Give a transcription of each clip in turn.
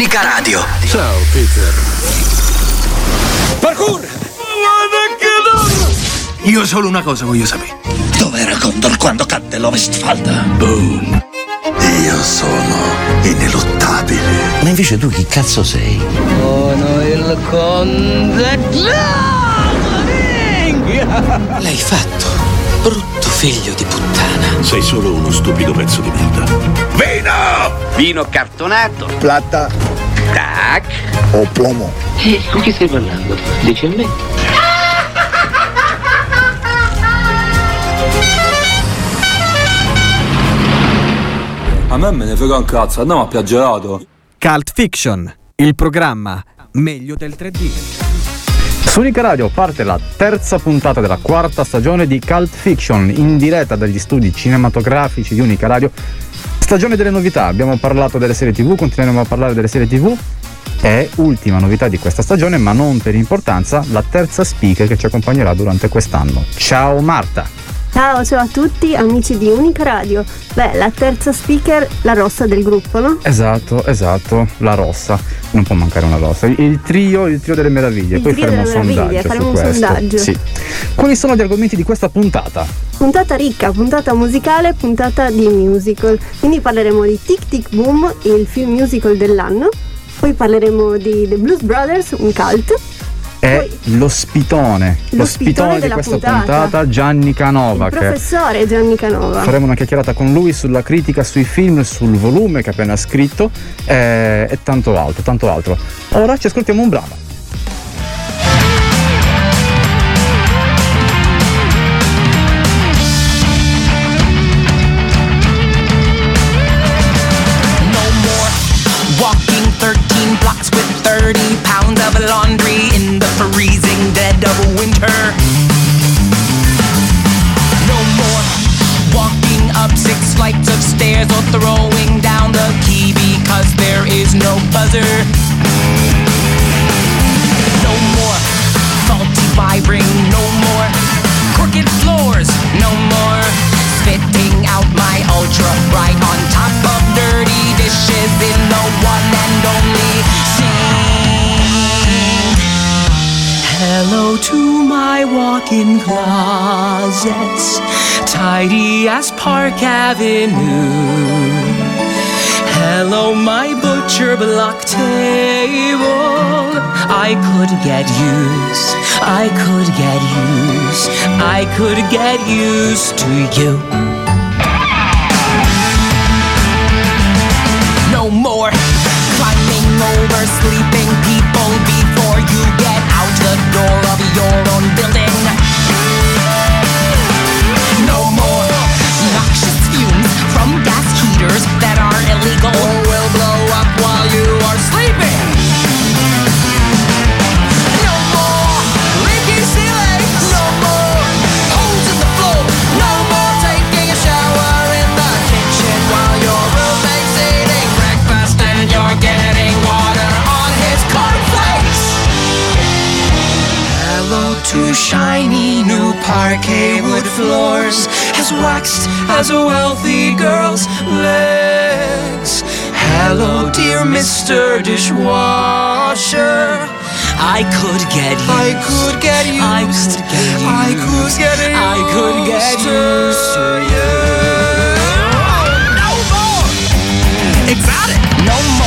Unica Radio. Ciao, Peter. Parkour! Io solo una cosa voglio sapere. Dov'era Condor quando cadde l'Ovestfalda? Boom. Io sono ineluttabile. Ma invece tu chi cazzo sei? Sono il conte L'hai fatto, brutto figlio di puttana. Sei solo uno stupido pezzo di merda. Vino! Vino cartonato. Plata Tac. o plomo? E con chi stai parlando? Dici a me? A me me ne frega un cazzo, andiamo a piaggerato. Cult Fiction, il programma meglio del 3D. Su Unica Radio parte la terza puntata della quarta stagione di Cult Fiction in diretta dagli studi cinematografici di Unica Radio. Stagione delle novità, abbiamo parlato delle serie TV, continueremo a parlare delle serie TV e ultima novità di questa stagione, ma non per importanza, la terza speaker che ci accompagnerà durante quest'anno. Ciao Marta! Ciao, ciao a tutti amici di Unica Radio. Beh, la terza speaker, la rossa del gruppo, no? Esatto, esatto, la rossa. Non può mancare una rossa. Il, trio, il trio delle meraviglie. Il Poi trio faremo un sondaggio faremo un questo. sondaggio. Sì. Quali sono gli argomenti di questa puntata? Puntata ricca, puntata musicale, puntata di musical. Quindi parleremo di Tic Tic Boom, il film musical dell'anno. Poi parleremo di The Blues Brothers, un cult. È l'ospitone, Lo spitone di questa puntata. puntata, Gianni Canova. Il professore Gianni Canova. faremo una chiacchierata con lui sulla critica sui film, sul volume che ha appena scritto eh, e tanto altro, tanto altro. Ora ci ascoltiamo un brano. Butcher table. I could get used, I could get used, I could get used to you. No more climbing over sleeping people before you get out the door of your own building. No more noxious fumes from gas heaters that are illegal parquet wood floors, as waxed as a wealthy girl's legs. Hello, dear Mr. Dishwasher. I could get used. I could get used. I could get used. I could get used. I could get used to you. No more. Exotic. No more.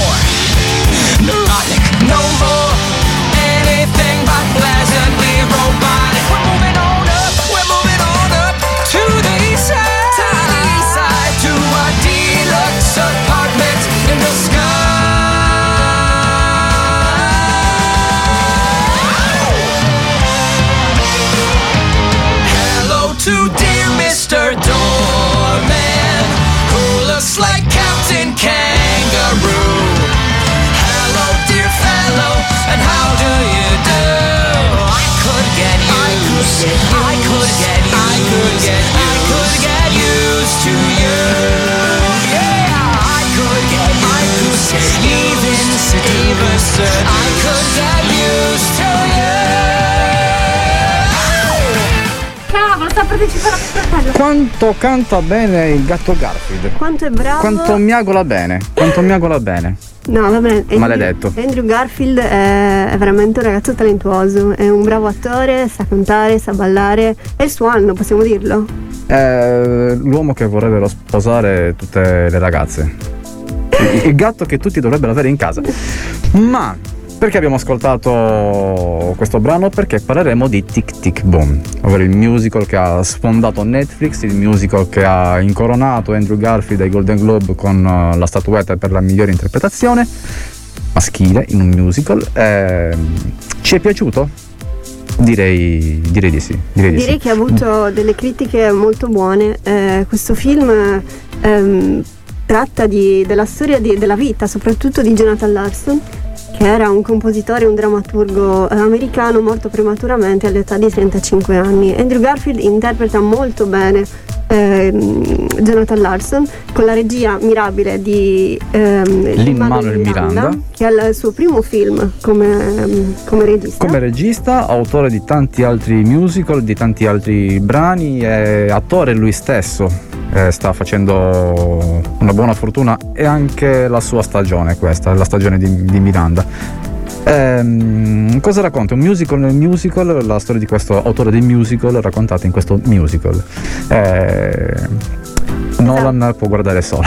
Used. I could get used. I could get used. I could get used to you. Yeah, I could get used. Even even I could get used to you. Cavolo, sta partecipare a questo appello. Quanto canta bene il gatto Garfield. Quanto è bravo. Quanto miagola bene. Quanto miagola bene. No, vabbè. Andrew- Maledetto. Andrew Garfield è, è veramente un ragazzo talentuoso. È un bravo attore, sa cantare, sa ballare. È il suo anno, possiamo dirlo. È l'uomo che vorrebbero sposare tutte le ragazze. Il gatto che tutti dovrebbero avere in casa. Ma perché abbiamo ascoltato questo brano? Perché parleremo di Tic Tic Boom, ovvero il musical che ha sfondato Netflix, il musical che ha incoronato Andrew Garfield ai Golden Globe con eh, la statuetta per la migliore interpretazione maschile in un musical. Ehm, ci è piaciuto? Direi, direi di sì. Direi, di Direi sì. che ha avuto delle critiche molto buone. Eh, questo film ehm, tratta di- della storia di- della vita, soprattutto di Jonathan Larson, che era un compositore e un drammaturgo eh, americano morto prematuramente all'età di 35 anni. Andrew Garfield interpreta molto bene ehm, Jonathan Larson con la regia mirabile di ehm, Lin-Manuel Miranda. che è il suo primo film come, ehm, come regista. Come regista, autore di tanti altri musical, di tanti altri brani, è attore lui stesso. Eh, sta facendo una buona fortuna e anche la sua stagione questa, la stagione di, di Miranda. Ehm, cosa racconta? Un musical nel musical, la storia di questo autore di musical raccontata in questo musical. Eh, Nolan può guardare solo.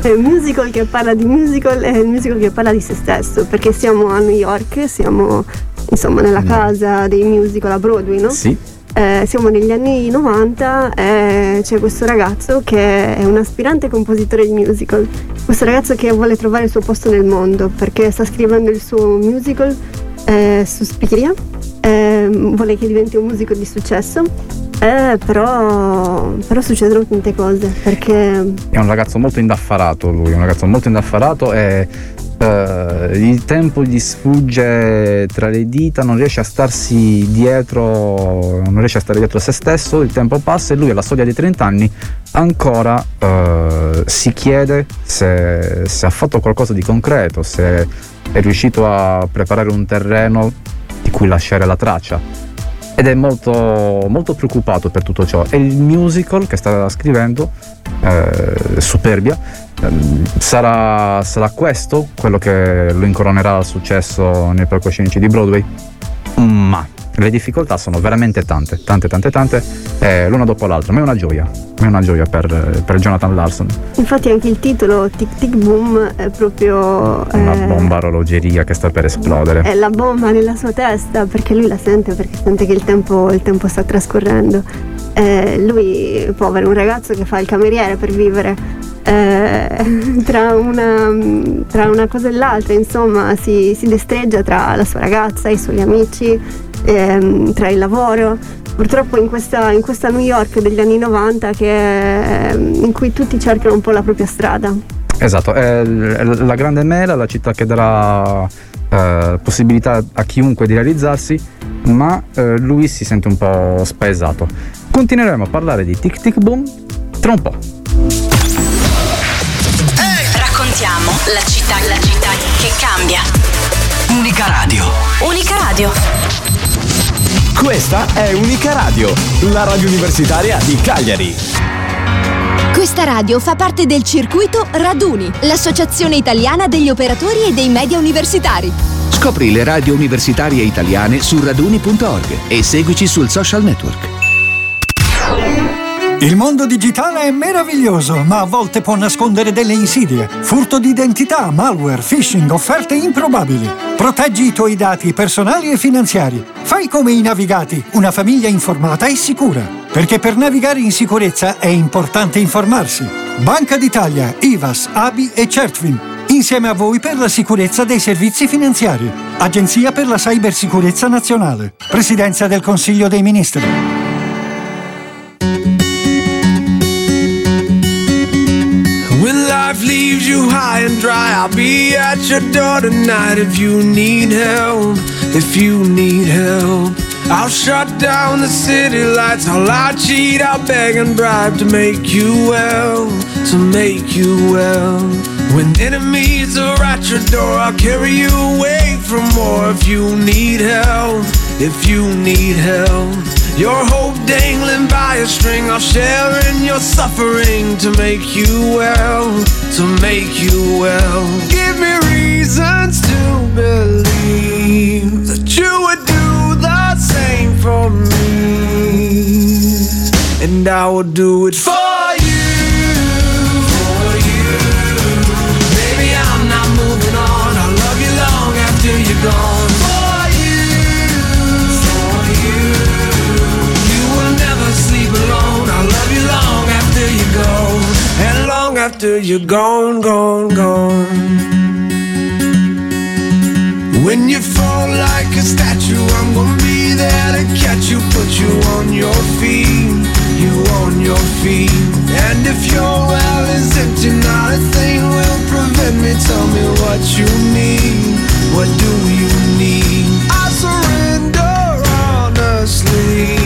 È un musical che parla di musical è il musical che parla di se stesso, perché siamo a New York, siamo insomma nella casa dei musical a Broadway, no? sì. Eh, siamo negli anni 90 e c'è questo ragazzo che è un aspirante compositore di musical. Questo ragazzo che vuole trovare il suo posto nel mondo perché sta scrivendo il suo musical eh, su Spiria, eh, vuole che diventi un musico di successo. eh, però, però succedono tante cose perché È un ragazzo molto indaffarato lui, un ragazzo molto indaffarato e eh, il tempo gli sfugge tra le dita, non riesce a starsi dietro, non riesce a stare dietro a se stesso, il tempo passa e lui alla soglia dei 30 anni ancora eh, si chiede se, se ha fatto qualcosa di concreto, se è riuscito a preparare un terreno di cui lasciare la traccia ed è molto, molto preoccupato per tutto ciò. E il musical che sta scrivendo, eh, Superbia, sarà, sarà questo quello che lo incoronerà al successo nei palcoscenici di Broadway? Ma le difficoltà sono veramente tante, tante, tante, tante, eh, l'una dopo l'altra, ma è una gioia, è una gioia per, per Jonathan Larson, infatti anche il titolo Tic Tic Boom è proprio una eh, bomba orologeria che sta per esplodere. è la bomba nella sua testa perché lui la sente perché sente che il tempo, il tempo sta trascorrendo. Eh, lui, povero, un ragazzo che fa il cameriere per vivere. eh, tra, una, tra una cosa e l'altra, insomma, si, si destreggia tra la sua ragazza, i suoi amici, ehm, tra il lavoro. Purtroppo in questa, in questa New York degli anni 90 che, in cui tutti cercano un po' la propria strada. Esatto, è la grande mela, la città che darà eh, possibilità a chiunque di realizzarsi, ma eh, lui si sente un po' spaesato. Continueremo a parlare di Tic Tic Boom tra un po'. Raccontiamo la città, la città che cambia. Unica Radio. Unica radio. Questa è Unica Radio, la radio universitaria di Cagliari. Questa radio fa parte del circuito Raduni, l'associazione italiana degli operatori e dei media universitari. Scopri le radio universitarie italiane su raduni.org e seguici sul social network. Il mondo digitale è meraviglioso, ma a volte può nascondere delle insidie. Furto di identità, malware, phishing, offerte improbabili. Proteggi i tuoi dati personali e finanziari. Fai come i navigati, una famiglia informata e sicura. Perché per navigare in sicurezza è importante informarsi. Banca d'Italia, IVAS, ABI e Certfin. Insieme a voi per la sicurezza dei servizi finanziari. Agenzia per la Cybersicurezza Nazionale. Presidenza del Consiglio dei Ministri. Dry, I'll be at your door tonight if you need help. If you need help, I'll shut down the city lights. I'll lie, cheat, I'll beg and bribe to make you well, to make you well. When enemies are at your door, I'll carry you away from more. If you need help, if you need help, Your hope dangling by a string, I'll share in your suffering to make you well, to make you well. Give me reasons to believe that you would do the same for me, and I will do it for you. After you're gone, gone, gone. When you fall like a statue, I'm gonna be there to catch you, put you on your feet, you on your feet. And if your well is empty, not a thing will prevent me. Tell me what you need, what do you need? I surrender honestly.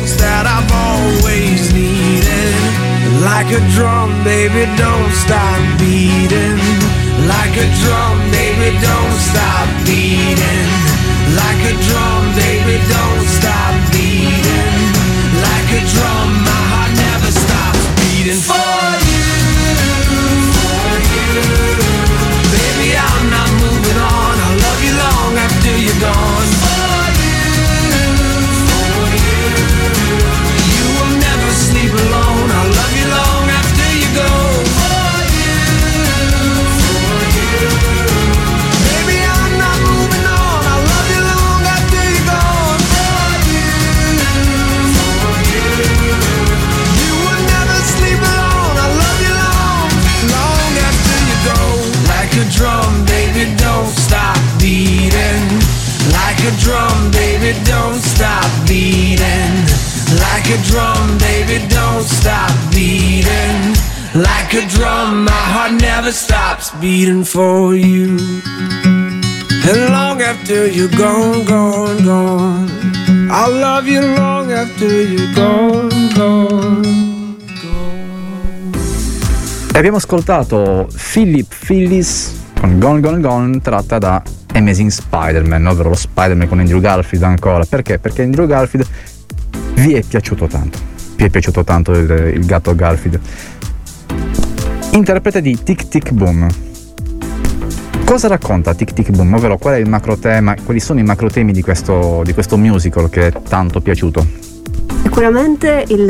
the that I've always needed. Like a drum, baby, don't stop beating. Like a drum, baby, don't stop beating. Like a drum, baby, don't stop drum, baby, don't stop beating. Like a drum, baby, don't stop beating. Like a drum, my heart never stops beating for you. And long after you're gone, gone, gone. I'll love you long after you're gone, gone. E abbiamo ascoltato Philip Phillips con Gone Gone Gone tratta da Amazing Spider-Man, ovvero lo Spider-Man con Andrew Garfield ancora. Perché? Perché Andrew Garfield vi è piaciuto tanto. Vi è piaciuto tanto il, il gatto Garfield. Interprete di Tic Tic Boom. Cosa racconta Tic Tic Boom? Ovvero qual è il macro tema, quali sono i macro temi di questo, di questo musical che è tanto piaciuto? Sicuramente il,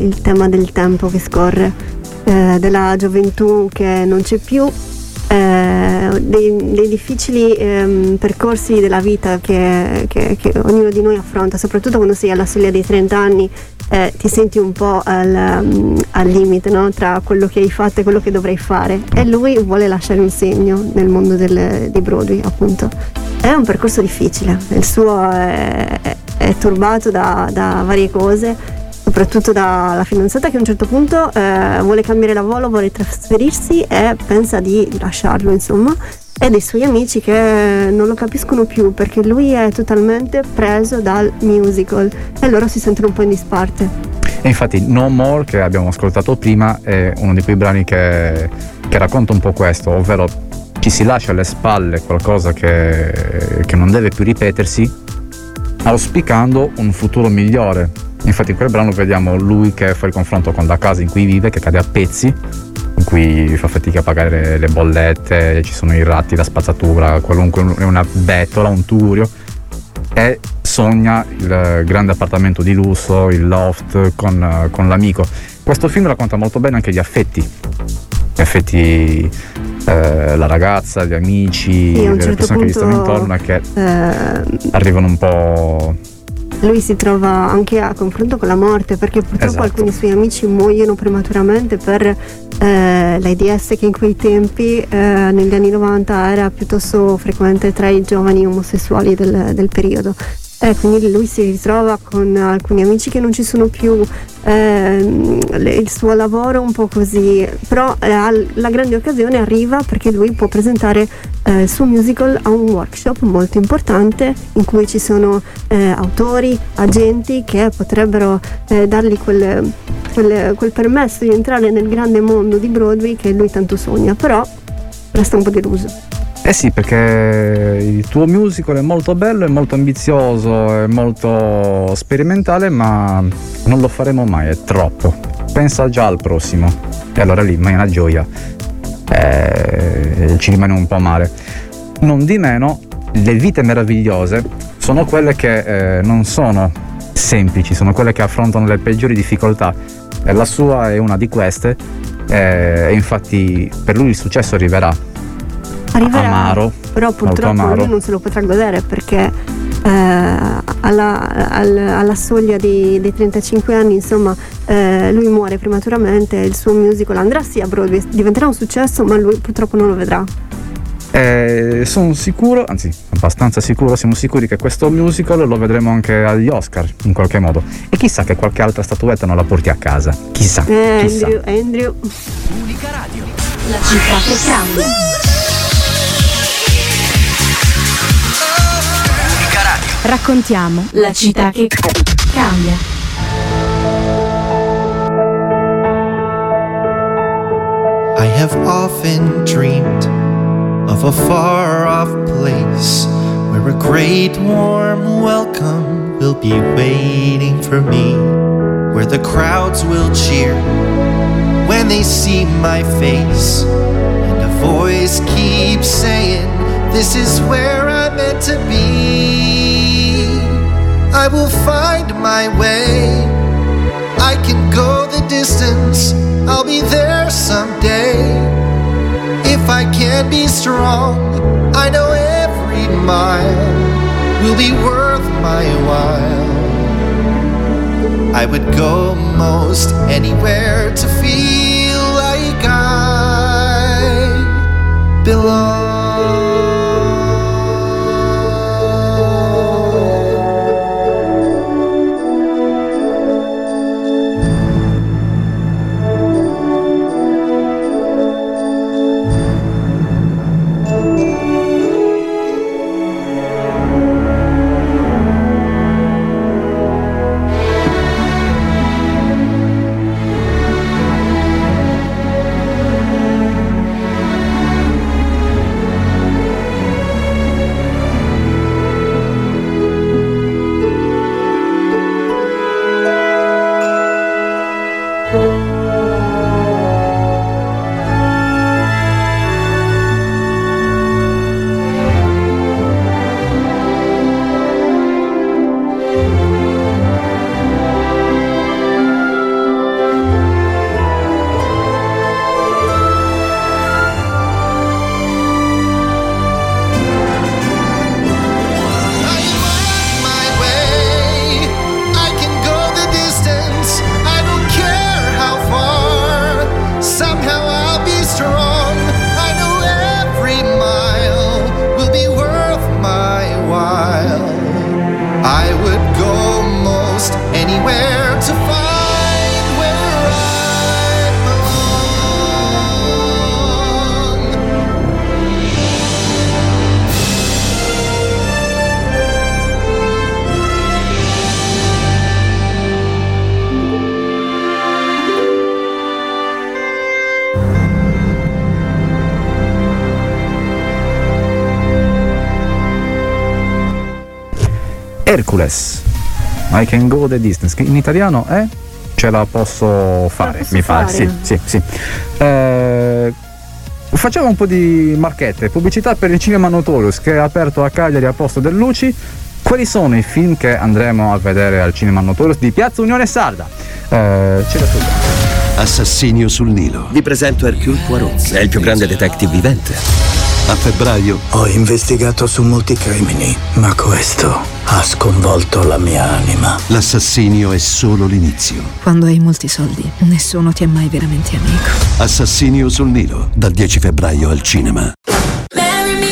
il tema del tempo che scorre, eh, della gioventù che non c'è più, eh, dei, dei difficili ehm, percorsi della vita che, che- che ognuno di noi affronta, soprattutto quando sei alla soglia dei 30 anni, eh, ti senti un po' al, mm, al limite no? tra quello che hai fatto e quello che dovrai fare. E lui vuole lasciare un segno nel mondo del, di Broadway, appunto. È un percorso difficile, il suo è, è- turbato da, da varie cose, soprattutto dalla fidanzata che a un certo punto eh, vuole cambiare lavoro, vuole trasferirsi e pensa di lasciarlo, insomma, e dei suoi amici che non lo capiscono più perché lui è totalmente preso dal musical e loro si sentono un po' in disparte. E infatti No More che abbiamo ascoltato prima è uno di quei brani che, che racconta un po' questo, ovvero ci si lascia alle spalle qualcosa che, che non deve più ripetersi, auspicando un futuro migliore. Infatti in quel brano vediamo lui che fa il confronto con la casa in cui vive, che cade a pezzi, in cui fa fatica a pagare le bollette, ci sono i ratti, la spazzatura, qualunque una bettola, un turio e sogna il grande appartamento di lusso, il loft con, con l'amico. Questo film racconta molto bene anche gli affetti, gli affetti, eh, la ragazza, gli amici, Sì, un le certo persone che gli stanno intorno e che Eh, arrivano un po'... lui si trova anche a confronto con la morte perché purtroppo Esatto. alcuni suoi amici muoiono prematuramente per eh, l'AIDS che in quei tempi, eh, negli anni 90, era piuttosto frequente tra i giovani omosessuali del, del periodo. Eh, quindi lui si ritrova con alcuni amici che non ci sono più, ehm, il suo lavoro un po' così, però eh, la grande occasione arriva perché lui può presentare eh, il suo musical a un workshop molto importante in cui ci sono eh, autori, agenti che potrebbero eh, dargli quel, quel- quel permesso di entrare nel grande mondo di Broadway che lui tanto sogna, però resta un po' deluso. Eh sì, perché il tuo musical è molto bello, è molto ambizioso, è molto sperimentale, ma non lo faremo mai, è troppo. Pensa già al prossimo. E allora lì, ma è una gioia. Eh, ci rimane un po' male. Non di meno, le vite meravigliose sono quelle che eh, non sono semplici, sono quelle che affrontano le peggiori difficoltà. E la sua è una di queste. eh, E infatti per lui il successo arriverà Arriverà, amaro, però purtroppo amaro. lui non se lo potrà godere perché eh, alla, al- alla soglia dei, dei 35 anni insomma eh, lui muore prematuramente il suo musical andrà sì a Broadway diventerà un successo ma lui purtroppo non lo vedrà Eh, sono sicuro, anzi abbastanza sicuro, siamo sicuri che questo musical lo vedremo anche agli Oscar in qualche modo. E chissà che qualche altra statuetta non la porti a casa. Chissà. eh, chissà. Andrew, Andrew La città che cambia. Raccontiamo La città che cambia. I have often dreamed of a far off place where a great warm welcome will be waiting for me, where the crowds will cheer when they see my face, and a voice keeps saying, This is where I'm meant to be. I will find my way. I can go the distance, I'll be there someday. If I can be strong, I know every mile will be worth my while. I would go most anywhere to feel like I belong. Hercules. I can go the distance. Che in italiano è ce la posso fare, posso mi pare. Sì, sì, sì. Eh, facciamo un po' di marchette, pubblicità per il Cinema Notorious che è aperto a Cagliari a posto del Luci. Quali sono i film che andremo a vedere al Cinema Notorious di Piazza Unione Sarda? Eh, ce la tu. Assassinio sul Nilo. Vi presento Hercule Poirot. È il più grande detective vivente. A febbraio Ho investigato su molti crimini, ma questo ha sconvolto la mia anima. l'assassinio è solo l'inizio. Quando hai molti soldi, nessuno ti è mai veramente amico. Assassinio sul Nilo, dal 10 febbraio al cinema.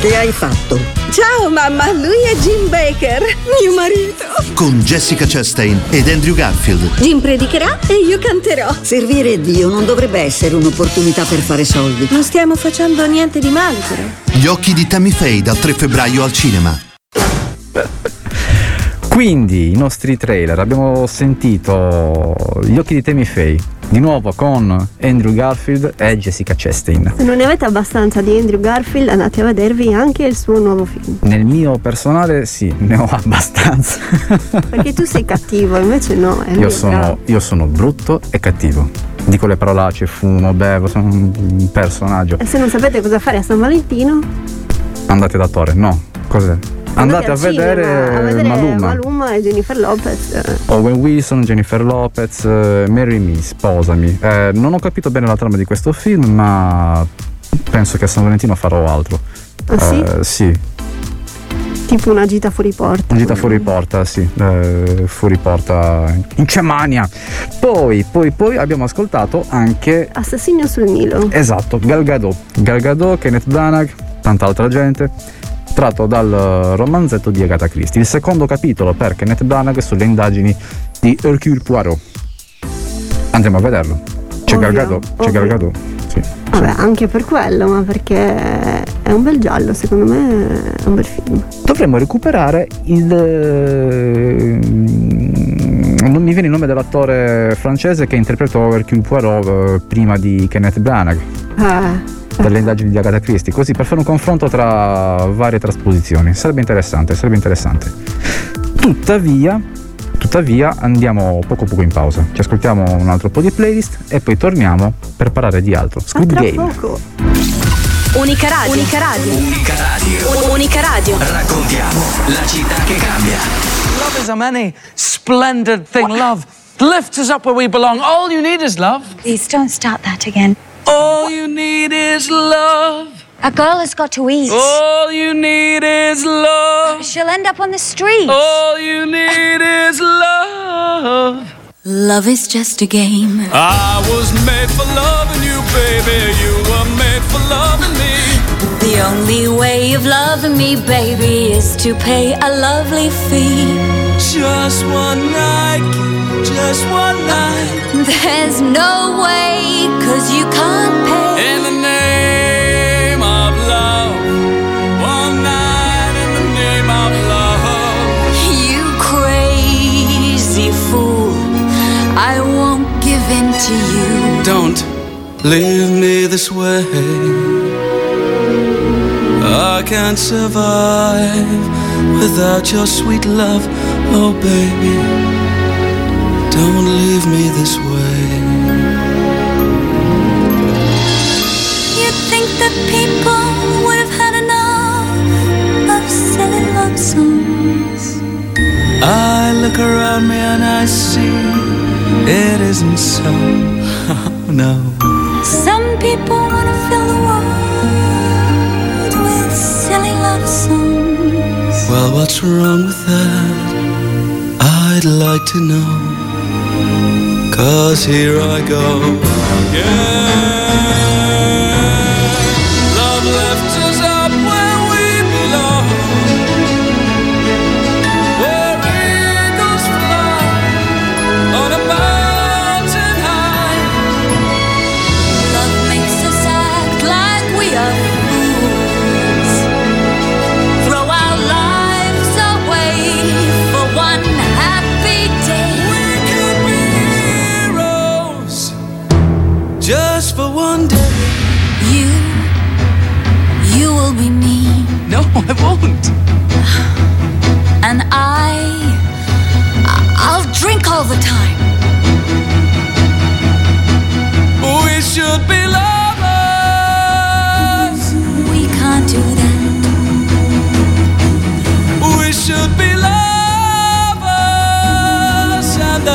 che hai fatto? Ciao mamma, lui è Jim Baker, mio marito. Con Jessica Chastain ed Andrew Garfield. Jim predicherà e io canterò. Servire Dio non dovrebbe essere un'opportunità per fare soldi. Non stiamo facendo niente di male però. Gli occhi di Tammy Faye dal 3 febbraio al cinema. Quindi i nostri trailer abbiamo sentito Gli occhi di Temi Faye di nuovo con Andrew Garfield e Jessica Chastain. Se non ne avete abbastanza di Andrew Garfield, andate a vedervi anche il suo nuovo film. Nel mio personale sì, ne ho abbastanza. Perché tu sei cattivo, invece no. Io sono, io sono brutto e cattivo. Dico le parolacce, fumo, bevo, sono un personaggio. E se non sapete cosa fare a San Valentino, Andate da Torre, no. Cos'è? Andate, a, al cinema, vedere a vedere Maluma. Maluma e Jennifer Lopez. Owen Wilson, Jennifer Lopez, eh, Marry Me, sposami. Eh, non ho capito bene la trama di questo film, ma penso che a San Valentino farò altro. Ah, sì? Eh, sì, Tipo una gita fuori porta. gita fuori porta, sì, eh, fuori porta in Germania. Poi, poi, poi abbiamo ascoltato anche Assassino sul Nilo. Esatto, Gal Gadot. Gal Gadot, Kenneth Branagh, tanta altra gente, tratto dal eh, romanzetto di Agatha Christie. Il secondo capitolo per Kenneth Branagh sulle indagini di Hercule Poirot. Andremo a vederlo. C'è Gadot, c'è Gadot. Sì. Vabbè, anche per quello, ma perché è un bel giallo, secondo me è un bel film. Dovremmo recuperare il. eh, Non mi viene il nome dell'attore francese che interpretò Hercule Poirot eh, prima di Kenneth Branagh. Eh, per le indagini di Agatha Christie, così per fare un confronto tra varie trasposizioni. Sarebbe interessante, sarebbe interessante. Tuttavia, tuttavia andiamo poco poco in pausa. Ci ascoltiamo un altro po' di playlist e poi torniamo per parlare di altro. Squid tra Game. poco. Unica radio. Unica radio. Unica radio. Unica radio. Raccontiamo la città che cambia. Love is a many splendid thing. Love lifts us up where we belong. All you need is love. Please don't start that again. All you need is love. A girl has got to eat. All you need is love. She'll end up on the street. All you need is love. Love is just a game. I was made for loving you, baby. You were made for loving me. The only way of loving me, baby, is to pay a lovely fee. Just one night, just one night. There's no way, cause you can't pay. In the name of love. One night in the name of love. You crazy fool. I won't give in to you. Don't leave me this way. I can't survive without your sweet love. Oh, baby, don't leave me this way. You'd think that people would have had enough of silly love songs. I look around me and I see it isn't so. Oh, no. Some people want to fill the world with silly love songs. Well, what's wrong with that? I'd like to know. Cause here I go. Yeah.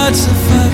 not suffice.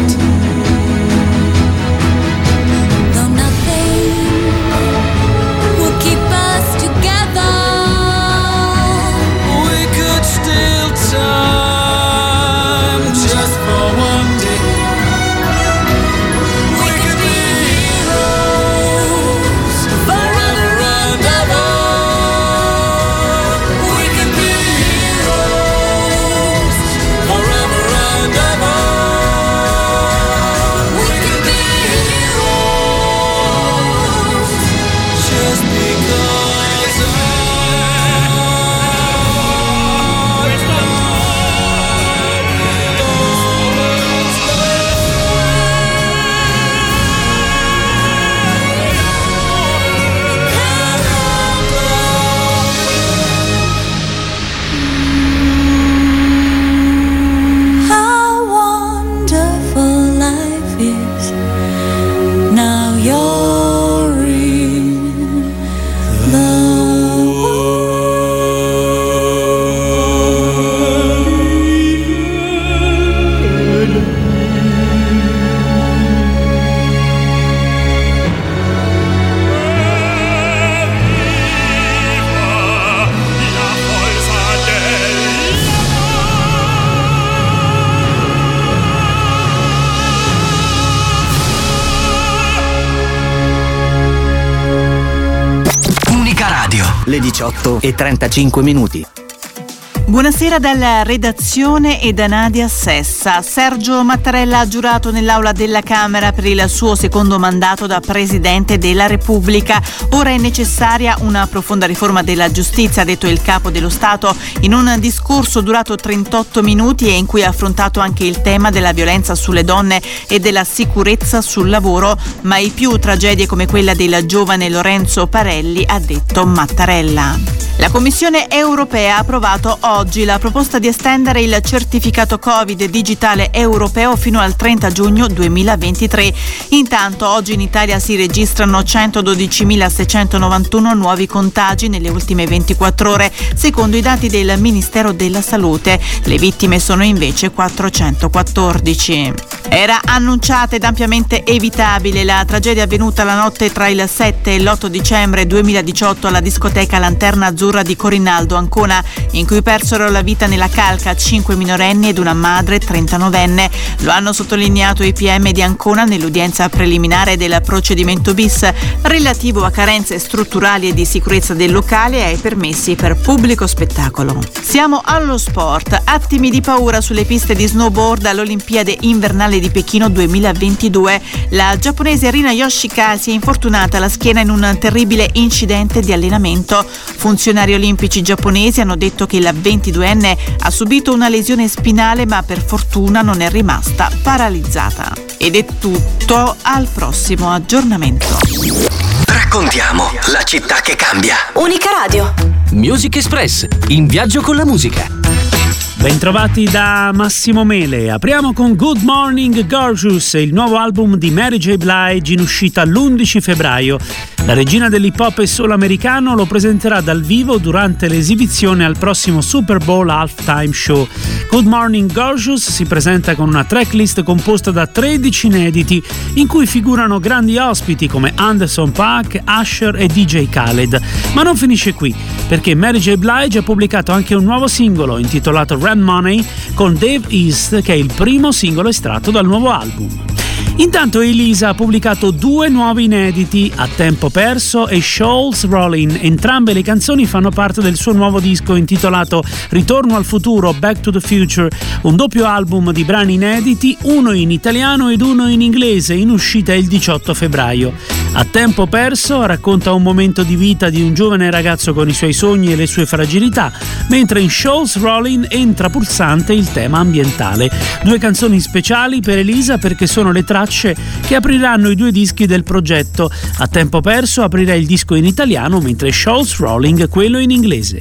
E 35 minuti. Buonasera dalla redazione e da Nadia Sessa. Sergio Mattarella ha giurato nell'aula della Camera per il suo secondo mandato da Presidente della Repubblica. Ora è necessaria una profonda riforma della giustizia, ha detto il capo dello Stato in un discorso durato 38 minuti e in cui ha affrontato anche il tema della violenza sulle donne e della sicurezza sul lavoro. Mai più tragedie come quella del giovane Lorenzo Parelli, ha detto Mattarella. La Commissione europea ha approvato oggi la proposta di estendere il certificato Covid digitale europeo fino al 30 giugno 2023. Intanto oggi in Italia si registrano 112.691 nuovi contagi nelle ultime 24 ore, secondo i dati del Ministero della Salute. Le vittime sono invece 414. Era annunciata ed ampiamente evitabile la tragedia avvenuta la notte tra il 7 e l'8 dicembre 2018 alla discoteca Lanterna Azzurra di Corinaldo, Ancona, in cui persero la vita nella calca cinque minorenni ed una madre 39enne. Lo hanno sottolineato i PM di Ancona nell'udienza preliminare del procedimento bis relativo a carenze strutturali e di sicurezza del locale e ai permessi per pubblico spettacolo. Siamo allo sport, attimi di paura sulle piste di snowboard all'Olimpiade invernale di Pechino 2022. La giapponese Rina Yoshika si è infortunata alla schiena in un terribile incidente di allenamento. Funzionari olimpici giapponesi hanno detto che la 22enne ha subito una lesione spinale ma per fortuna non è rimasta paralizzata. Ed è tutto, al prossimo aggiornamento. Raccontiamo la città che cambia. Unica Radio. Music Express, in viaggio con la musica. Bentrovati da Massimo Mele. Apriamo con Good Morning Gorgeous, il nuovo album di Mary J. Blige in uscita l'11 febbraio. La regina dell'hip hop e solo americano lo presenterà dal vivo durante l'esibizione al prossimo Super Bowl Halftime Show. Good Morning Gorgeous si presenta con una tracklist composta da 13 inediti in cui figurano grandi ospiti come Anderson Paak, Usher e DJ Khaled. Ma non finisce qui, perché Mary J. Blige ha pubblicato anche un nuovo singolo intitolato Rand Money con Dave East, che è il primo singolo estratto dal nuovo album. Intanto Elisa ha pubblicato due nuovi inediti, A Tempo Perso e Shoals Rolling. Entrambe le canzoni fanno parte del suo nuovo disco intitolato Ritorno al futuro, Back to the Future, un doppio album di brani inediti, uno in italiano ed uno in inglese, in uscita il 18 febbraio. A Tempo Perso racconta un momento di vita di un giovane ragazzo con i suoi sogni e le sue fragilità, mentre in Shoals Rolling entra pulsante il tema ambientale. Due canzoni speciali per Elisa perché sono le tracce che apriranno i due dischi del progetto. A tempo perso aprirà il disco in italiano, mentre Shoals Rolling quello in inglese.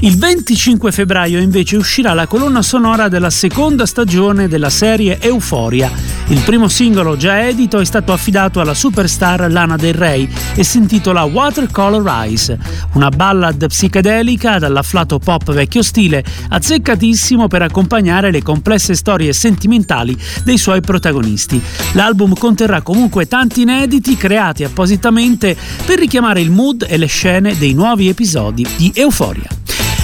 Il 25 febbraio invece uscirà la colonna sonora della seconda stagione della serie Euphoria. Il primo singolo già edito è stato affidato alla superstar Lana Del Rey e si intitola Watercolor Eyes, una ballad psichedelica dall'afflato pop vecchio stile, azzeccatissimo per accompagnare le complesse storie sentimentali dei suoi protagonisti. L'album conterrà comunque tanti inediti creati appositamente per richiamare il mood e le scene dei nuovi episodi di Euphoria.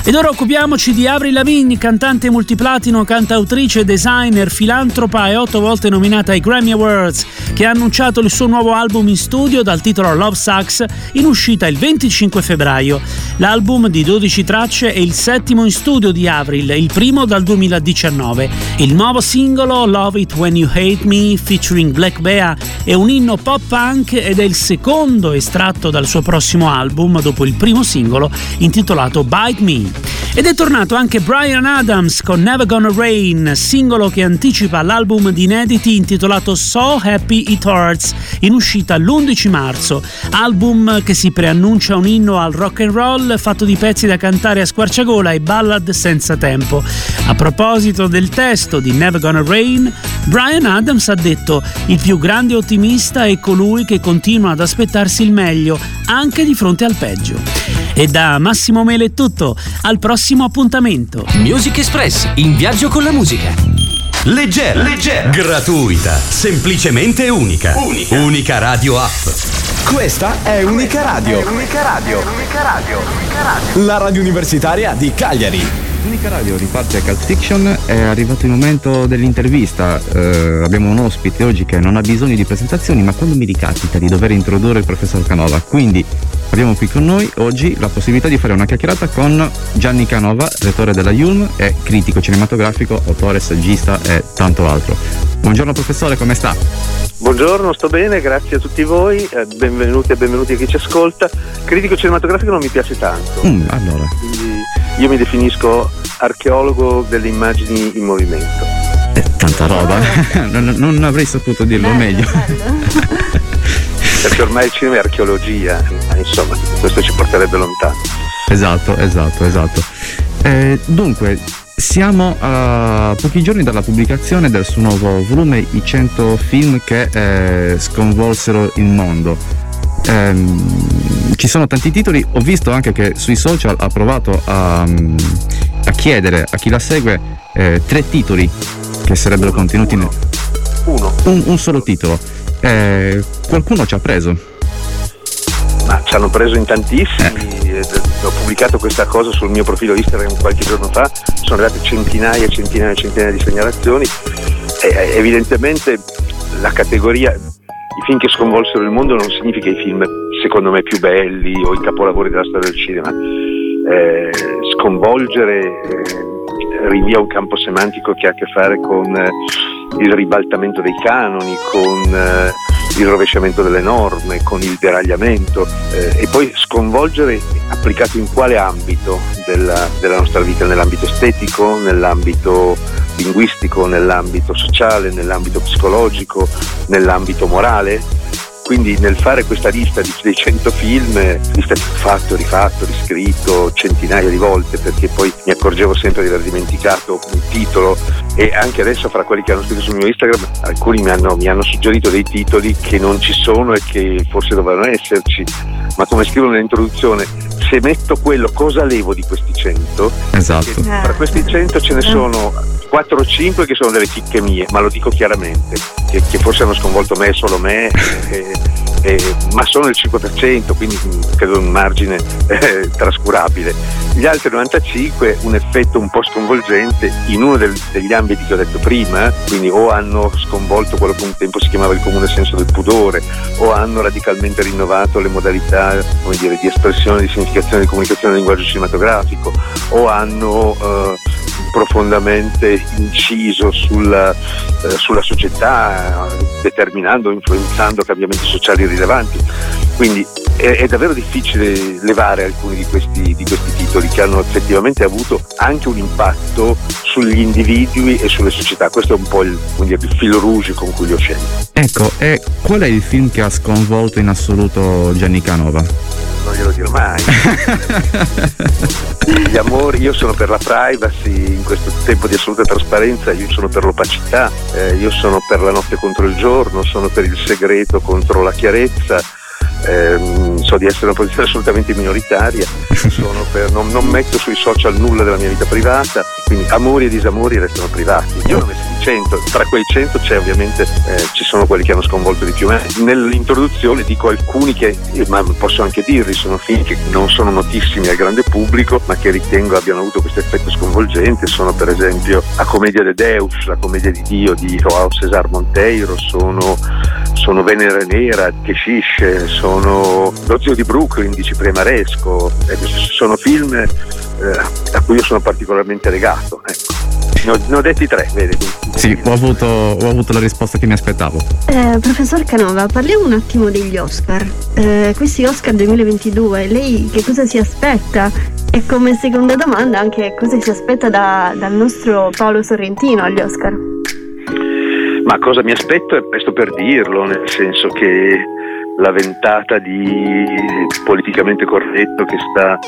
Ed ora occupiamoci di Avril Lavigne, cantante multiplatino, cantautrice, designer, filantropa e otto volte nominata ai Grammy Awards, che ha annunciato il suo nuovo album in studio dal titolo Love Sucks, in uscita il 25 febbraio. L'album di 12 tracce è il settimo in studio di Avril, il primo dal 2019. Il nuovo singolo Love It When You Hate Me, featuring Black Bea, è un inno pop punk ed è il secondo estratto dal suo prossimo album dopo il primo singolo intitolato Bite Me. Ed è tornato anche Brian Adams con Never Gonna Rain, singolo che anticipa l'album di inediti intitolato So Happy It Hurts, in uscita l'11 marzo. Album che si preannuncia un inno al rock and roll fatto di pezzi da cantare a squarciagola e ballad senza tempo. A proposito del testo di Never Gonna Rain, Brian Adams ha detto: Il più grande ottimista è colui che continua ad aspettarsi il meglio, anche di fronte al peggio. E da Massimo Mele è tutto, al prossimo appuntamento. Music Express, in viaggio con la musica. Leggera, leggera, gratuita, semplicemente unica. Unica, unica radio app. Questa è Unica Radio. Unica radio, unica radio, unica radio. La radio universitaria di Cagliari. Unica Radio riparte a Cult Fiction, è arrivato il momento dell'intervista. Eh, abbiamo un ospite oggi che non ha bisogno di presentazioni, ma quando mi ricapita di dover introdurre il professor Canova. Quindi abbiamo qui con noi oggi la possibilità di fare una chiacchierata con Gianni Canova, rettore della Yulm, e critico cinematografico, autore, saggista e tanto altro. Buongiorno professore, come sta? Buongiorno, sto bene, grazie a tutti voi, eh, benvenuti e benvenuti a chi ci ascolta. Critico cinematografico non mi piace tanto. Mm, allora. Quindi io mi definisco archeologo delle immagini in movimento. Eh, tanta roba, non, non, avrei saputo dirlo bello, meglio. Bello. Perché ormai il cinema è archeologia, insomma, questo ci porterebbe lontano. Esatto, esatto, esatto. Eh, dunque, siamo a pochi giorni dalla pubblicazione del suo nuovo volume I 100 film che eh, sconvolsero il mondo. Eh, ci sono tanti titoli, ho visto anche che sui social ha provato a, a chiedere a chi la segue eh, tre titoli che sarebbero uno, contenuti uno. nel... Uno. Un, un solo titolo. Eh, qualcuno ci ha preso. Ma ci hanno preso in tantissimi. Ho pubblicato questa cosa sul mio profilo Instagram qualche giorno fa, sono arrivate centinaia e centinaia e centinaia di segnalazioni. E, evidentemente la categoria i film che sconvolsero il mondo non significa i film secondo me più belli o i capolavori della storia del cinema. Eh, sconvolgere eh, rinvia un campo semantico che ha a che fare con eh, il ribaltamento dei canoni, con eh, il rovesciamento delle norme, con il deragliamento eh, e poi sconvolgere applicato in quale ambito della, della nostra vita, nell'ambito estetico, nell'ambito linguistico, nell'ambito sociale, nell'ambito psicologico, nell'ambito morale. Quindi nel fare questa lista dei 100 film, lista fatto, rifatto, riscritto centinaia di volte perché poi mi accorgevo sempre di aver dimenticato un titolo. E anche adesso fra quelli che hanno scritto sul mio Instagram alcuni mi hanno, mi hanno suggerito dei titoli che non ci sono e che forse dovevano esserci, ma come scrivo nell'introduzione se metto quello cosa levo di questi 100? Esatto. Tra questi 100 ce ne sono 4 o 5 che sono delle chicche mie, ma lo dico chiaramente, che, che forse hanno sconvolto me, solo me, eh, eh, ma sono il 5%, quindi credo un margine eh, trascurabile. Gli altri 95 un effetto un po' sconvolgente in uno del, degli ambiti che ho detto prima, quindi o hanno sconvolto quello che un tempo si chiamava il comune senso del pudore, o hanno radicalmente rinnovato le modalità dire, di espressione, di significazione, di comunicazione del linguaggio cinematografico, o hanno eh, profondamente inciso sulla, eh, sulla società, determinando, influenzando cambiamenti sociali rilevanti. Quindi è, è, davvero difficile levare alcuni di questi, di questi titoli che hanno effettivamente avuto anche un impatto sugli individui e sulle società. Questo è un po' il, dire, il filo rouge con cui li ho scelti. Ecco, e qual è il film che ha sconvolto in assoluto Gianni Canova? Non glielo dirò mai. Gli amori, io sono per la privacy in questo tempo di assoluta trasparenza, io sono per l'opacità, eh, io sono per la notte contro il giorno, sono per il segreto contro la chiarezza. Eh, so di essere una posizione assolutamente minoritaria, per, non, non, metto sui social nulla della mia vita privata, quindi amori e disamori restano privati. Io ne ho messi 100, tra quei 100 c'è ovviamente, eh, ci sono quelli che hanno sconvolto di più me. Nell'introduzione dico alcuni che, ma posso anche dirli, sono film che non sono notissimi al grande pubblico, ma che ritengo abbiano avuto questo effetto sconvolgente, sono per esempio La commedia de Deus, La commedia di Dio di Joao Cesar Monteiro, sono, sono Venere Nera, Keshish, sono Lo zio di Brooklyn di Cipriano Maresco, ecco, sono film eh, a cui io sono particolarmente legato. Ecco. Ne ho, ne ho, detti tre, vedi. Sì, ho avuto, ho avuto, la risposta che mi aspettavo. Eh, professor Canova, parliamo un attimo degli Oscar. Eh, questi Oscar 2022, lei che cosa si aspetta? E come seconda domanda anche cosa si aspetta da, dal nostro Paolo Sorrentino agli Oscar? Ma cosa mi aspetto è presto per dirlo, nel senso che la ventata di politicamente corretto che sta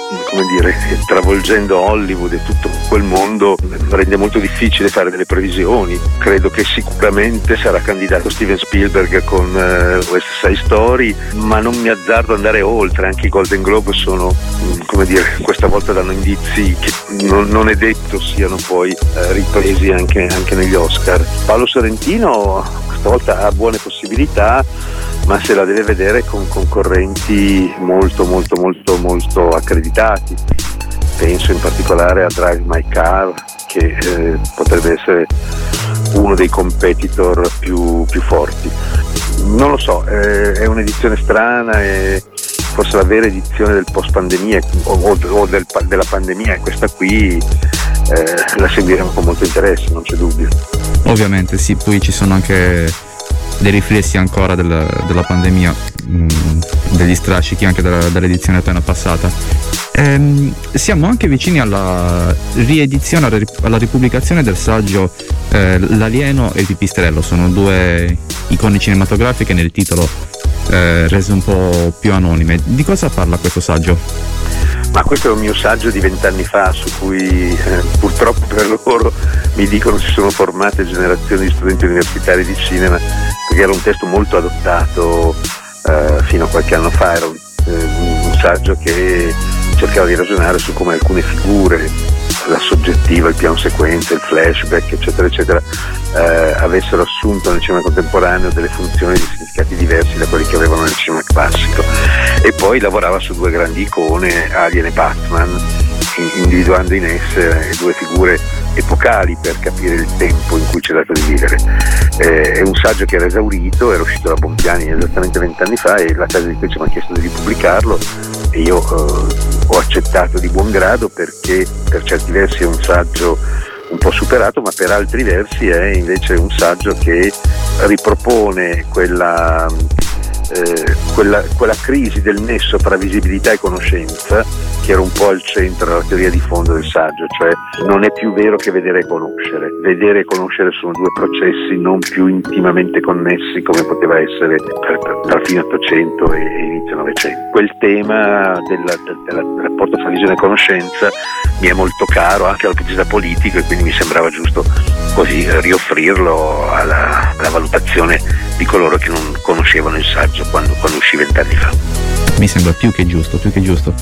dire, travolgendo Hollywood e tutto quel mondo rende molto difficile fare delle previsioni. Credo che sicuramente sarà candidato Steven Spielberg con uh, West Side Story, ma non mi azzardo ad andare oltre. Anche i Golden Globe sono, mm, come dire, questa volta danno indizi che non, non è detto siano poi uh, ripresi anche, anche negli Oscar. Paolo Sorrentino questa volta ha buone possibilità ma se la deve vedere con concorrenti molto molto molto molto accreditati. penso in particolare a Drive My Car che eh, potrebbe essere uno dei competitor più, più forti. Non lo so, eh, è un'edizione strana e forse la vera edizione del post pandemia o, o- del- della pandemia e questa qui eh, la seguiremo con molto interesse, non c'è dubbio. Ovviamente sì, poi ci sono anche dei riflessi ancora della, della pandemia, mh, degli strascichi anche della- dall'edizione appena passata. Ehm, siamo anche vicini alla riedizione, alla, alla ripubblicazione del saggio eh, L'alieno e il pipistrello, sono due icone cinematografiche nel titolo eh, rese un po' più anonime. Di cosa parla questo saggio? Ma questo è un mio saggio di vent'anni fa su cui eh, purtroppo per loro mi dicono si sono formate generazioni di studenti universitari di cinema perché era un testo molto adottato eh, fino a qualche anno fa, era un, eh, un saggio che cercava di ragionare su come alcune figure, la soggettiva, il piano sequenza, il flashback, eccetera, eccetera, eh, avessero assunto nel cinema contemporaneo delle funzioni dei significati diversi da quelli che avevano nel cinema classico. E poi lavorava su due grandi icone, Alien e Batman, individuando in esse due figure epocali per capire il tempo in cui c'è dato di vivere. Eh, è un saggio che era esaurito, era uscito da Bompiani esattamente vent'anni fa e la casa editrice mi ha chiesto di ripubblicarlo e io eh, ho accettato di buon grado perché per certi versi è un saggio un po' superato, ma per altri versi è invece un saggio che ripropone quella, eh, quella, quella crisi del nesso tra visibilità e conoscenza che era un po' al centro della teoria di fondo del saggio, cioè non è più vero che vedere e conoscere. Vedere e conoscere sono due processi non più intimamente connessi come poteva essere tra, tra- tra fine 800 e inizio 900. Quel tema del, rapporto tra visione e conoscenza mi è molto caro anche dal punto di vista politico e quindi mi sembrava giusto così rioffrirlo alla, alla valutazione di coloro che non conoscevano il saggio quando, quando uscì vent'anni fa. Mi sembra più che giusto, più che giusto.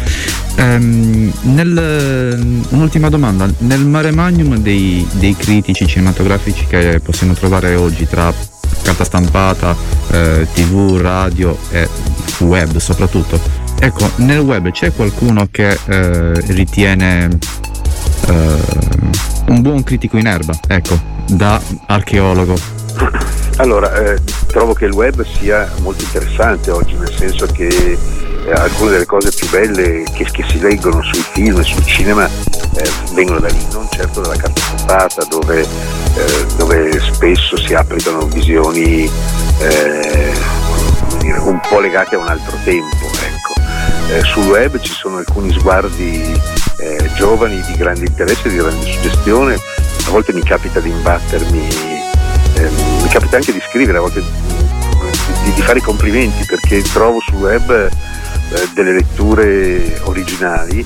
Ehm, nel- un'ultima domanda, nel mare magnum dei, dei critici cinematografici che possiamo trovare oggi tra carta stampata, eh, tv, radio e web soprattutto, ecco, nel web c'è qualcuno che eh, ritiene eh, un buon critico in erba, ecco, da archeologo. Allora, eh, trovo che il web sia molto interessante oggi, nel senso che eh, alcune delle cose più belle che, che si leggono sui film e sul cinema eh, vengono da lì, non certo dalla carta stampata, dove, eh, dove spesso si applicano visioni eh, dire, un po' legate a un altro tempo. Ecco. Eh, sul web ci sono alcuni sguardi giovani di grande interesse, di grande suggestione, a volte mi capita di imbattermi mi capita anche di scrivere, a volte di, di fare i complimenti perché trovo sul web eh, delle letture originali,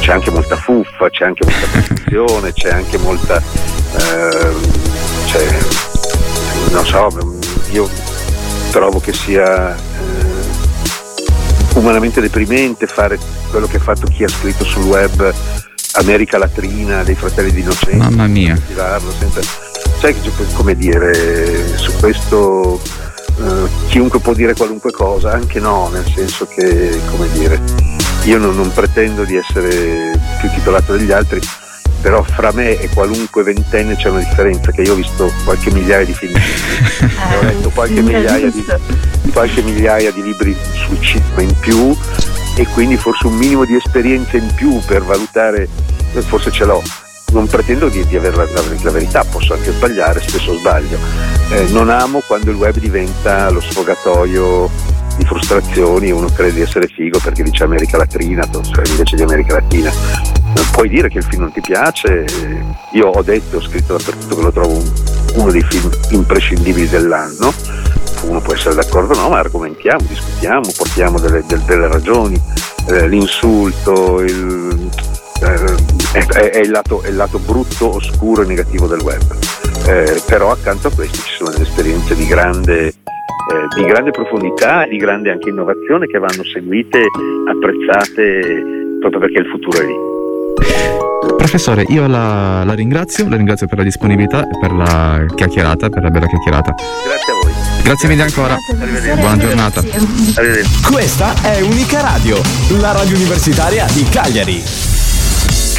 c'è anche molta fuffa, c'è anche molta produzione, c'è anche molta... ehm, c'è- non so, io trovo che sia eh, umanamente deprimente fare quello che ha fatto chi ha scritto sul web America Latrina dei fratelli di Innocenza Mamma mia. senza... Sai come dire, su questo eh, chiunque può dire qualunque cosa, anche no, nel senso che, come dire, io non, non pretendo di essere più titolato degli altri, però fra me e qualunque ventenne c'è una differenza, che io ho visto qualche migliaia di film, e ho letto qualche migliaia di, qualche migliaia di libri sul cinema in più e quindi forse un minimo di esperienza in più per valutare, eh, forse ce l'ho. Non pretendo di, di avere la, la- la verità, posso anche sbagliare, spesso sbaglio. Eh, non amo quando il web diventa lo sfogatoio di frustrazioni uno crede di essere figo perché dice America Latina cioè invece di America Latina. Puoi dire che il film non ti piace, eh, io ho detto, ho scritto dappertutto che lo trovo un- uno dei film imprescindibili dell'anno, uno può essere d'accordo o no, ma argomentiamo, discutiamo, portiamo delle, del- delle ragioni, eh, l'insulto, il, è, è- è il lato, è il lato brutto, oscuro e negativo del web. Eh, però accanto a questo ci sono delle esperienze di grande, eh, di grande profondità e di grande anche innovazione che vanno seguite, apprezzate proprio perché il futuro è lì. Professore, io la, la ringrazio, la ringrazio per la disponibilità e per la chiacchierata, per la bella chiacchierata. Grazie a voi. Grazie mille ancora. Buona giornata. Arrivederci. Questa è Unica Radio, la radio universitaria di Cagliari.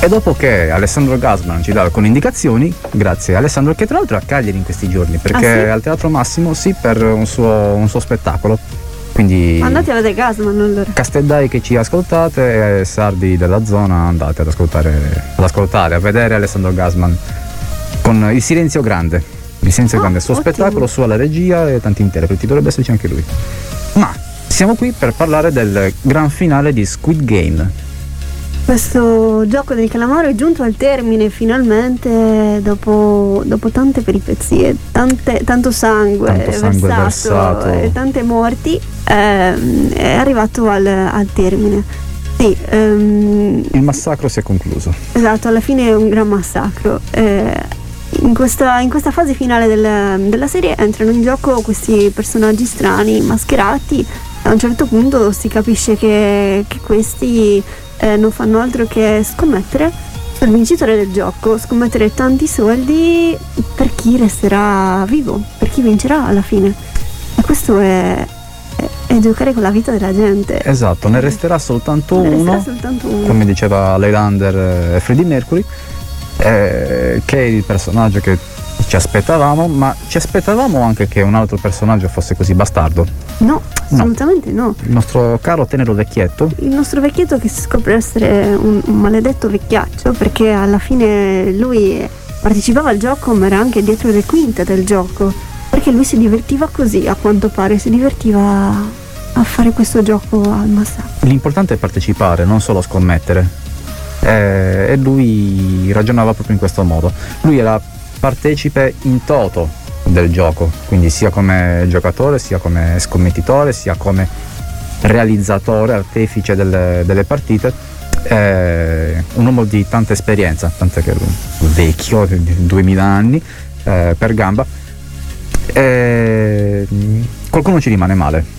E dopo che Alessandro Gasman ci dà alcune indicazioni, grazie a Alessandro che tra l'altro è a Cagliari in questi giorni, perché Ah, sì? al Teatro Massimo sì per un suo, un suo spettacolo. Quindi Andate a vedere Gasman allora. Casteldai che ci ascoltate e sardi della zona andate ad ascoltare, ad ascoltare, a vedere Alessandro Gasman con Il Silenzio Grande. Il Silenzio Grande, il suo ottimo. spettacolo, sua la regia e tanti interpreti, dovrebbe esserci anche lui. Ma siamo qui per parlare del gran finale di Squid Game. Questo gioco del calamaro è giunto al termine finalmente dopo, dopo tante peripezie, tante- tanto sangue, Tanto sangue versato, versato. e tante morti, ehm, è arrivato al, al termine. Sì, ehm, Il massacro si è concluso. Esatto, alla fine è un gran massacro. Eh, in, questa, in questa fase finale del- della serie entrano in gioco questi personaggi strani, mascherati. A un certo punto si capisce che, che questi eh, non fanno altro che scommettere sul vincitore del gioco, scommettere tanti soldi per chi resterà vivo, per chi vincerà alla fine. E questo è, è giocare con la vita della gente. Esatto, ne resterà soltanto Ne resterà uno, soltanto uno. come diceva Leylander e Freddie Mercury, eh, che è il personaggio che ci aspettavamo, ma ci aspettavamo anche che un altro personaggio fosse così bastardo. No, assolutamente no. Il nostro caro tenero vecchietto, Il nostro vecchietto che si scopre essere un, un maledetto vecchiaccio perché alla fine lui partecipava al gioco ma era anche dietro le quinte del gioco perché lui si divertiva così a quanto pare, si divertiva a fare questo gioco al massacro. l'importante è partecipare, non solo scommettere. Eh, e lui ragionava proprio in questo modo. Lui era partecipe in toto del gioco, quindi sia come giocatore, sia come scommettitore, sia come realizzatore, artefice delle, delle partite. Eh, un uomo di tanta esperienza, tant'è che vecchio, di 2000 anni eh, per gamba. Eh, qualcuno ci rimane male.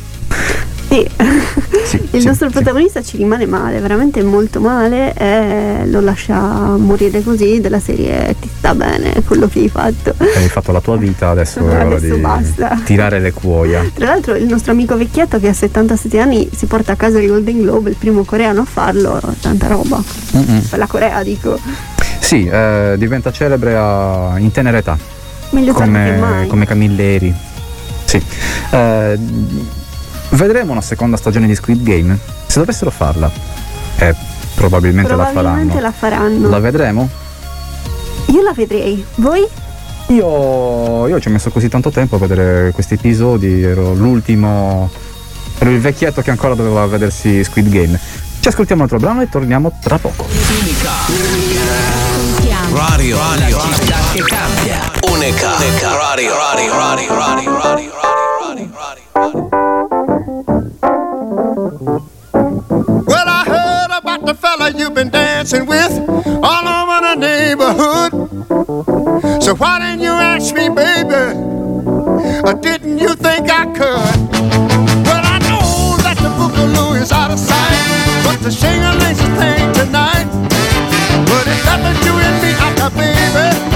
Sì, Sì, il sì, nostro sì. protagonista ci rimane male, veramente molto male e lo lascia morire così della serie ti sta bene quello che hai fatto. Hai fatto la tua vita, adesso ora Adesso di basta. tirare le cuoia. Tra l'altro il nostro amico vecchietto che ha 77 anni si porta a casa il Golden Globe, il primo coreano a farlo, tanta roba. Mm-mm. Per la Corea dico. Sì, eh, diventa celebre a- in tenera età, Meglio come, come Camilleri. Sì. Eh, vedremo una seconda stagione di Squid Game. Se dovessero farla, eh, probabilmente, Probabilmente la la faranno. faranno. La vedremo? Io la vedrei. Voi? Io, io ci ho messo così tanto tempo a vedere questi episodi, ero l'ultimo, ero il vecchietto che ancora doveva vedersi Squid Game. Ci ascoltiamo un altro brano e torniamo tra poco. Radio, radio, che cambia. Unica, unica, radio, radio, radio, radio, radio, Well, dancing with all over the neighborhood. So why didn't you ask me, baby? Or didn't you think I could? Well, I know that the boogaloo is out of sight, but the shingling a thing tonight. But was you and me, I baby,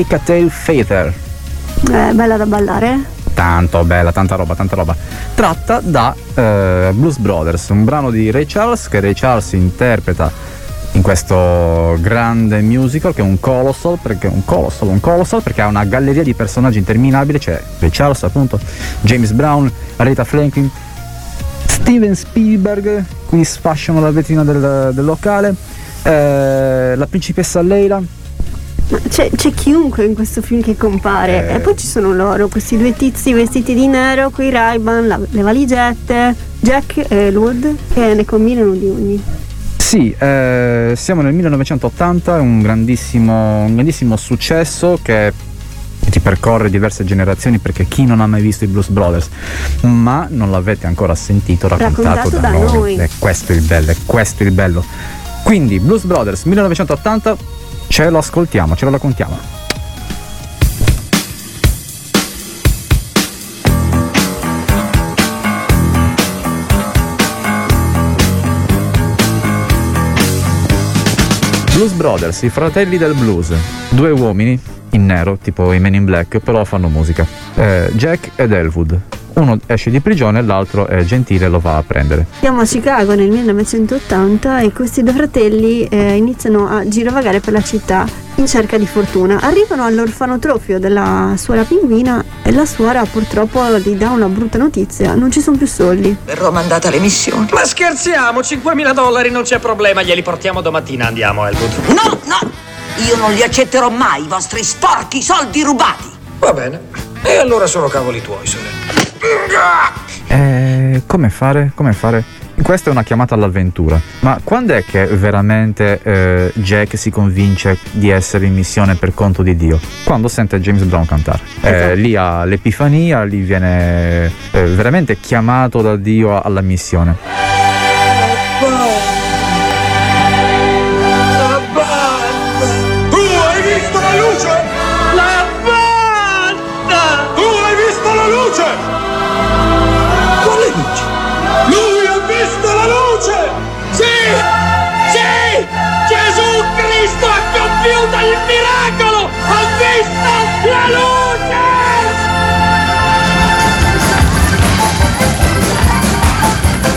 Shake a Tail Feather. Eh, bella da ballare. Tanto bella, tanta roba, tanta roba. Tratta da eh, Blues Brothers, un brano di Ray Charles che Ray Charles interpreta in questo grande musical che è un colossal perché un colossal, un colossal perché ha una galleria di personaggi interminabile, c'è Ray Charles appunto, James Brown, Aretha Franklin, Steven Spielberg, quindi sfasciano la vetrina del, del locale, eh, la principessa Leila, c'è, c'è chiunque in questo film che compare. Eh. E poi ci sono loro, questi due tizi vestiti di nero, coi Ray-Ban, la- le valigette, Jack e Elwood, che ne combinano di ogni. Sì, eh, siamo nel 1980, è un grandissimo, un grandissimo successo che ripercorre diverse generazioni perché chi non ha mai visto i Blues Brothers ma non l'avete ancora sentito raccontato, Raccontato da noi. E questo è il bello, è questo il bello. Quindi Blues Brothers 1980 ce lo ascoltiamo, ce lo raccontiamo. Blues Brothers, i fratelli del blues, due uomini in nero, tipo i Men in Black, però fanno musica. Eh, Jack ed Elwood. Uno esce di prigione e l'altro è gentile e lo va a prendere. Siamo a Chicago nel 1980 e questi due fratelli eh, iniziano a girovagare per la città in cerca di fortuna. Arrivano all'orfanotrofio della suora pinguina e la suora purtroppo gli dà una brutta notizia, non ci sono più soldi. Verrò mandata alle missioni. Ma scherziamo, 5.000 dollari non c'è problema, glieli portiamo domattina, andiamo Elwood. No, no! Io non li accetterò mai, i vostri sporchi soldi rubati! Va bene. E allora sono cavoli tuoi, sorella. Eh, come fare? Come fare? Questa è una chiamata all'avventura, ma quando è che veramente eh, Jack si convince di essere in missione per conto di Dio? Quando sente James Brown cantare. Eh, lì ha l'epifania, lì viene eh, veramente chiamato da Dio alla missione.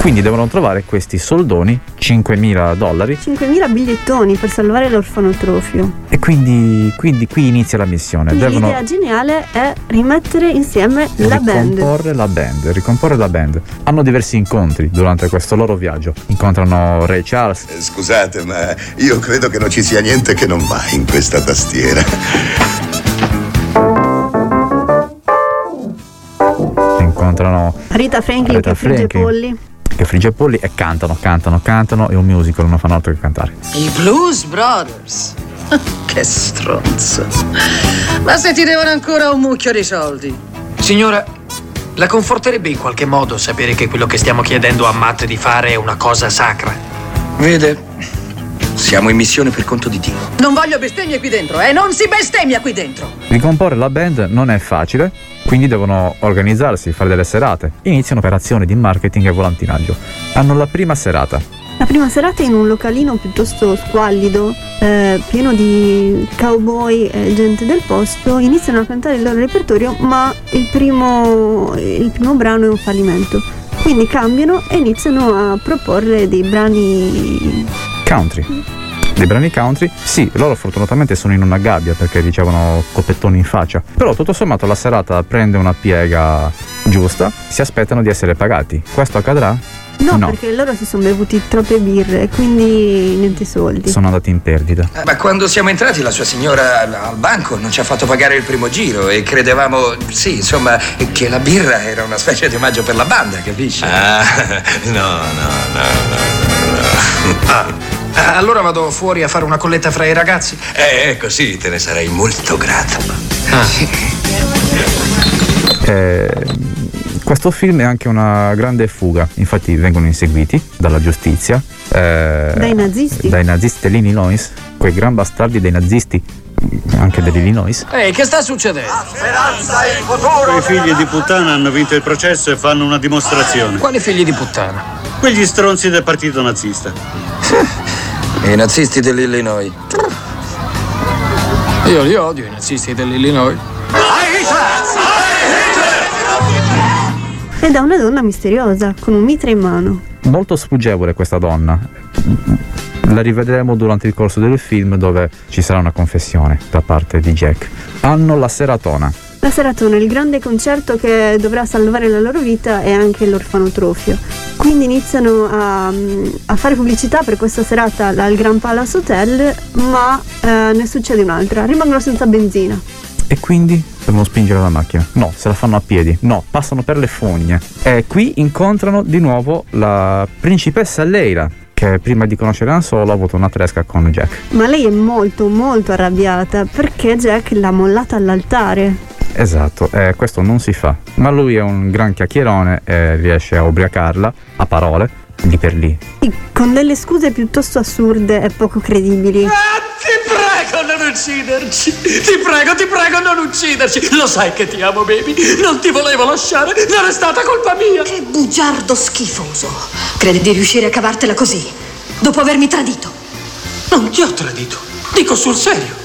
Quindi devono trovare questi soldoni, 5.000 dollari, 5.000 bigliettoni per salvare l'orfanotrofio. e quindi, quindi qui inizia la missione. Quindi Devono l'idea geniale è rimettere insieme la band. ricomporre la band, ricomporre la band. Hanno diversi incontri durante questo loro viaggio. Incontrano Ray Charles, Scusate, ma io credo che non ci sia niente che non va in questa tastiera. incontrano Rita Franklin Aretha che frigge Franklin. polli. Che frigge polli e cantano, cantano, cantano. È un musical, non fanno altro che cantare. I Blues Brothers. che stronzo. Ma se ti devono ancora un mucchio di soldi. Signora, la conforterebbe in qualche modo sapere che quello che stiamo chiedendo a Matt di fare è una cosa sacra? Vede, siamo in missione per conto di Dio. Non voglio bestemmie qui dentro, eh? Non si bestemmia qui dentro! Ricomporre la band non è facile, quindi devono organizzarsi, fare delle serate. Iniziano operazioni di marketing e volantinaggio. Hanno la prima serata. La prima serata in un localino piuttosto squallido, eh, pieno di cowboy e gente del posto, iniziano a cantare il loro repertorio, ma il primo, il primo brano è un fallimento. Quindi cambiano e iniziano a proporre dei brani Country. Dei brani country, sì, loro fortunatamente sono in una gabbia perché ricevono copettoni in faccia. Però tutto sommato la serata prende una piega giusta, si aspettano di essere pagati. Questo accadrà? No, perché loro si sono bevuti troppe birre, quindi niente soldi. Sono andati in perdita. Eh, Ma quando siamo entrati la sua signora al- banco non ci ha fatto pagare il primo giro e credevamo, sì, insomma, che la birra era una specie di omaggio per la banda, capisci? Ah, no, no, no, no, Ah, ah, allora vado fuori a fare una colletta fra i ragazzi? Eh, ecco, sì, te ne sarei molto grato. Eh, questo film è anche una grande fuga, infatti vengono inseguiti dalla giustizia. eh, Dai nazisti. Dai nazisti dell'Illinois, quei gran bastardi dei nazisti, anche dell'Illinois. Ehi, che sta succedendo? Speranza e il futuro! Quei figli di puttana hanno vinto il processo e fanno una dimostrazione. Quali figli di puttana? Quegli stronzi del partito nazista. I nazisti dell'Illinois. Io li odio, i nazisti dell'Illinois. Ed è una donna misteriosa, con un mitra in mano. Molto sfuggevole questa donna. La rivedremo durante il corso del film dove ci sarà una confessione da parte di Jack. Hanno la seratona. La seratona, il grande concerto che dovrà salvare la loro vita e anche l'orfanotrofio. Quindi iniziano a, a fare pubblicità per questa serata al Grand Palace Hotel, ma eh, ne succede un'altra. Rimangono senza benzina. E quindi devono spingere la macchina. No, se la fanno a piedi. No, passano per le fogne. E qui incontrano di nuovo la principessa Leila, che prima di conoscere Han Solo ha avuto una tresca con Jack. Ma lei è molto molto arrabbiata perché Jack l'ha mollata all'altare. Esatto, eh, questo non si fa. Ma lui è un gran chiacchierone e riesce a ubriacarla a parole, lì per lì. Con delle scuse piuttosto assurde e poco credibili. Ti prego non ucciderci! Ti prego, ti prego non ucciderci! Lo sai che ti amo, baby! Non ti volevo lasciare! Non è stata colpa mia! Che bugiardo schifoso! Credi di riuscire a cavartela così? Dopo avermi tradito? Non ti ho tradito! Dico sul serio!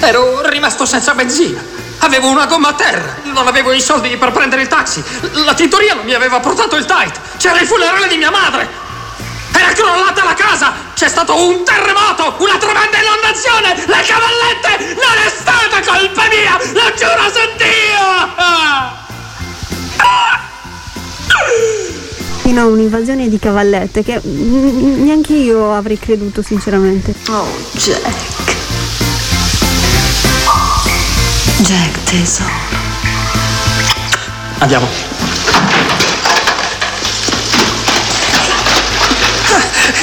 Ero rimasto senza benzina! Avevo una gomma a terra! Non avevo i soldi per prendere il taxi! La tintoria non mi aveva portato il tight! C'era il funerale di mia madre! Era crollata la casa! C'è stato un terremoto! Una tremenda inondazione! Le cavallette! Non è stata colpa mia! Lo giuro su Dio! Fino a un'invasione di cavallette che neanche io avrei creduto sinceramente. Oh, Jack. Jack, tesoro. Andiamo.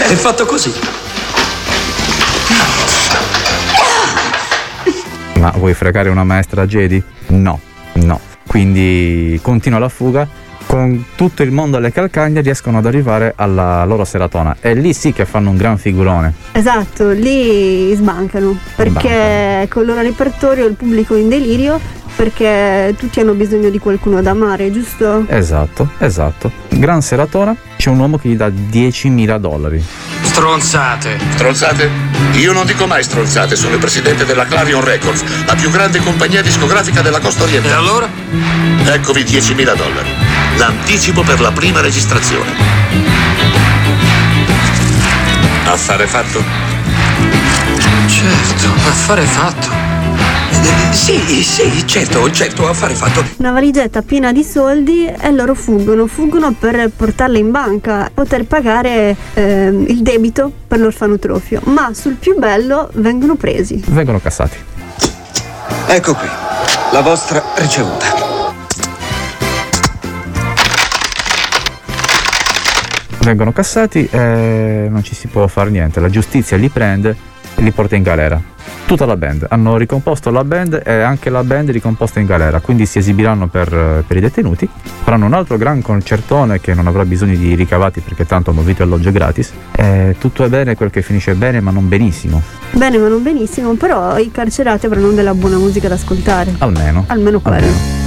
È fatto così. Ma vuoi fregare una maestra Jedi? No, no. Quindi continua la fuga. Con tutto il mondo alle calcagna riescono ad arrivare alla loro seratona. E lì sì che fanno un gran figurone. Esatto, lì sbancano perché con il loro repertorio il pubblico è in delirio perché tutti hanno bisogno di qualcuno da amare, giusto? Esatto, esatto. Gran seratona. C'è un uomo che gli dà 10.000 dollari. Stronzate. Stronzate? Io non dico mai stronzate, sono il presidente della Clarion Records, la più grande compagnia discografica della costa orientale. E allora? Eccovi 10.000 dollari. L'anticipo per la prima registrazione. Affare fatto? Certo, affare fatto. Sì, sì, certo, certo, affare fatto. Una valigetta piena di soldi e loro fuggono, fuggono per portarla in banca, poter pagare ehm, il debito per l'orfanotrofio, ma sul più bello vengono presi. Vengono cassati. Ecco qui, la vostra ricevuta. Vengono cassati e non ci si può fare niente. La giustizia li prende e li porta in galera. Tutta la band. Hanno ricomposto la band e anche la band è ricomposta in galera. Quindi si esibiranno per, per i detenuti. Faranno un altro gran concertone che non avrà bisogno di ricavati perché tanto hanno vitto e alloggio gratis. E tutto è bene quel che finisce bene ma non benissimo. Bene, ma non benissimo, però i carcerati avranno della buona musica da ascoltare. Almeno. Almeno quello. Almeno.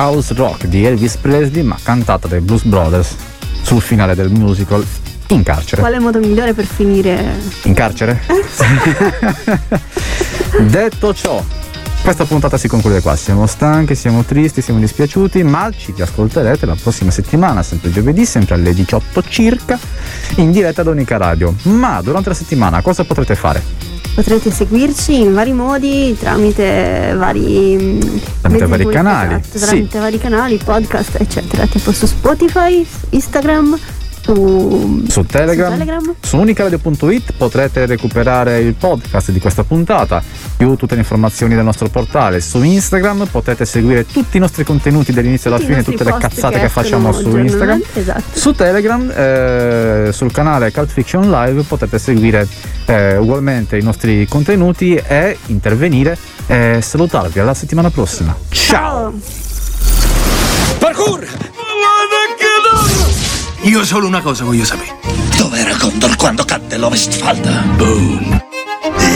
Jailhouse Rock di Elvis Presley ma cantata dai Blues Brothers sul finale del musical in carcere. Qual è il modo migliore per finire? In carcere? Detto ciò, questa puntata si conclude qua. Siamo stanchi, siamo tristi, siamo dispiaciuti, ma ci riascolterete la prossima settimana, sempre giovedì, sempre alle 18 circa, in diretta ad Unica Radio. Ma durante la settimana cosa potrete fare? Potrete seguirci in vari modi tramite vari mm, Tramite vari canali, esatto, sì. tramite vari canali, podcast, eccetera, tipo su Spotify, Instagram, su, su Telegram, su, Telegram. su unicaradio.it potrete recuperare il podcast di questa puntata, più tutte le informazioni del nostro portale. Su Instagram potete seguire tutti i nostri contenuti dall'inizio alla Tutti i fine, tutte le cazzate che che, facciamo su Instagram. esatto. Su Telegram, eh, sul canale Cult Fiction Live potete seguire eh, ugualmente i nostri contenuti e intervenire e salutarvi alla settimana prossima. Ciao! Parkour! Io solo una cosa voglio sapere. Dov'era Condor quando cadde l'Ovestfalda? Boom.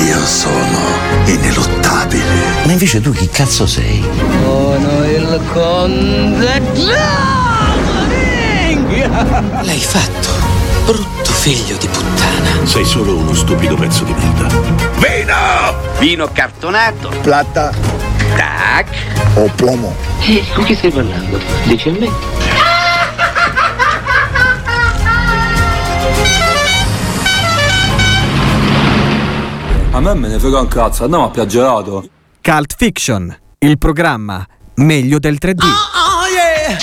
Io sono ineluttabile. Ma invece tu chi cazzo sei? Sono il conte L'hai fatto, brutto figlio di puttana. Sei solo uno stupido pezzo di merda. Vino! Vino cartonato. Plata Tac. o plomo? E con chi stai parlando? Dici a me? A me me ne frega un cazzo, andiamo a piaggerato. Cult Fiction, il programma meglio del 3D. Oh yeah!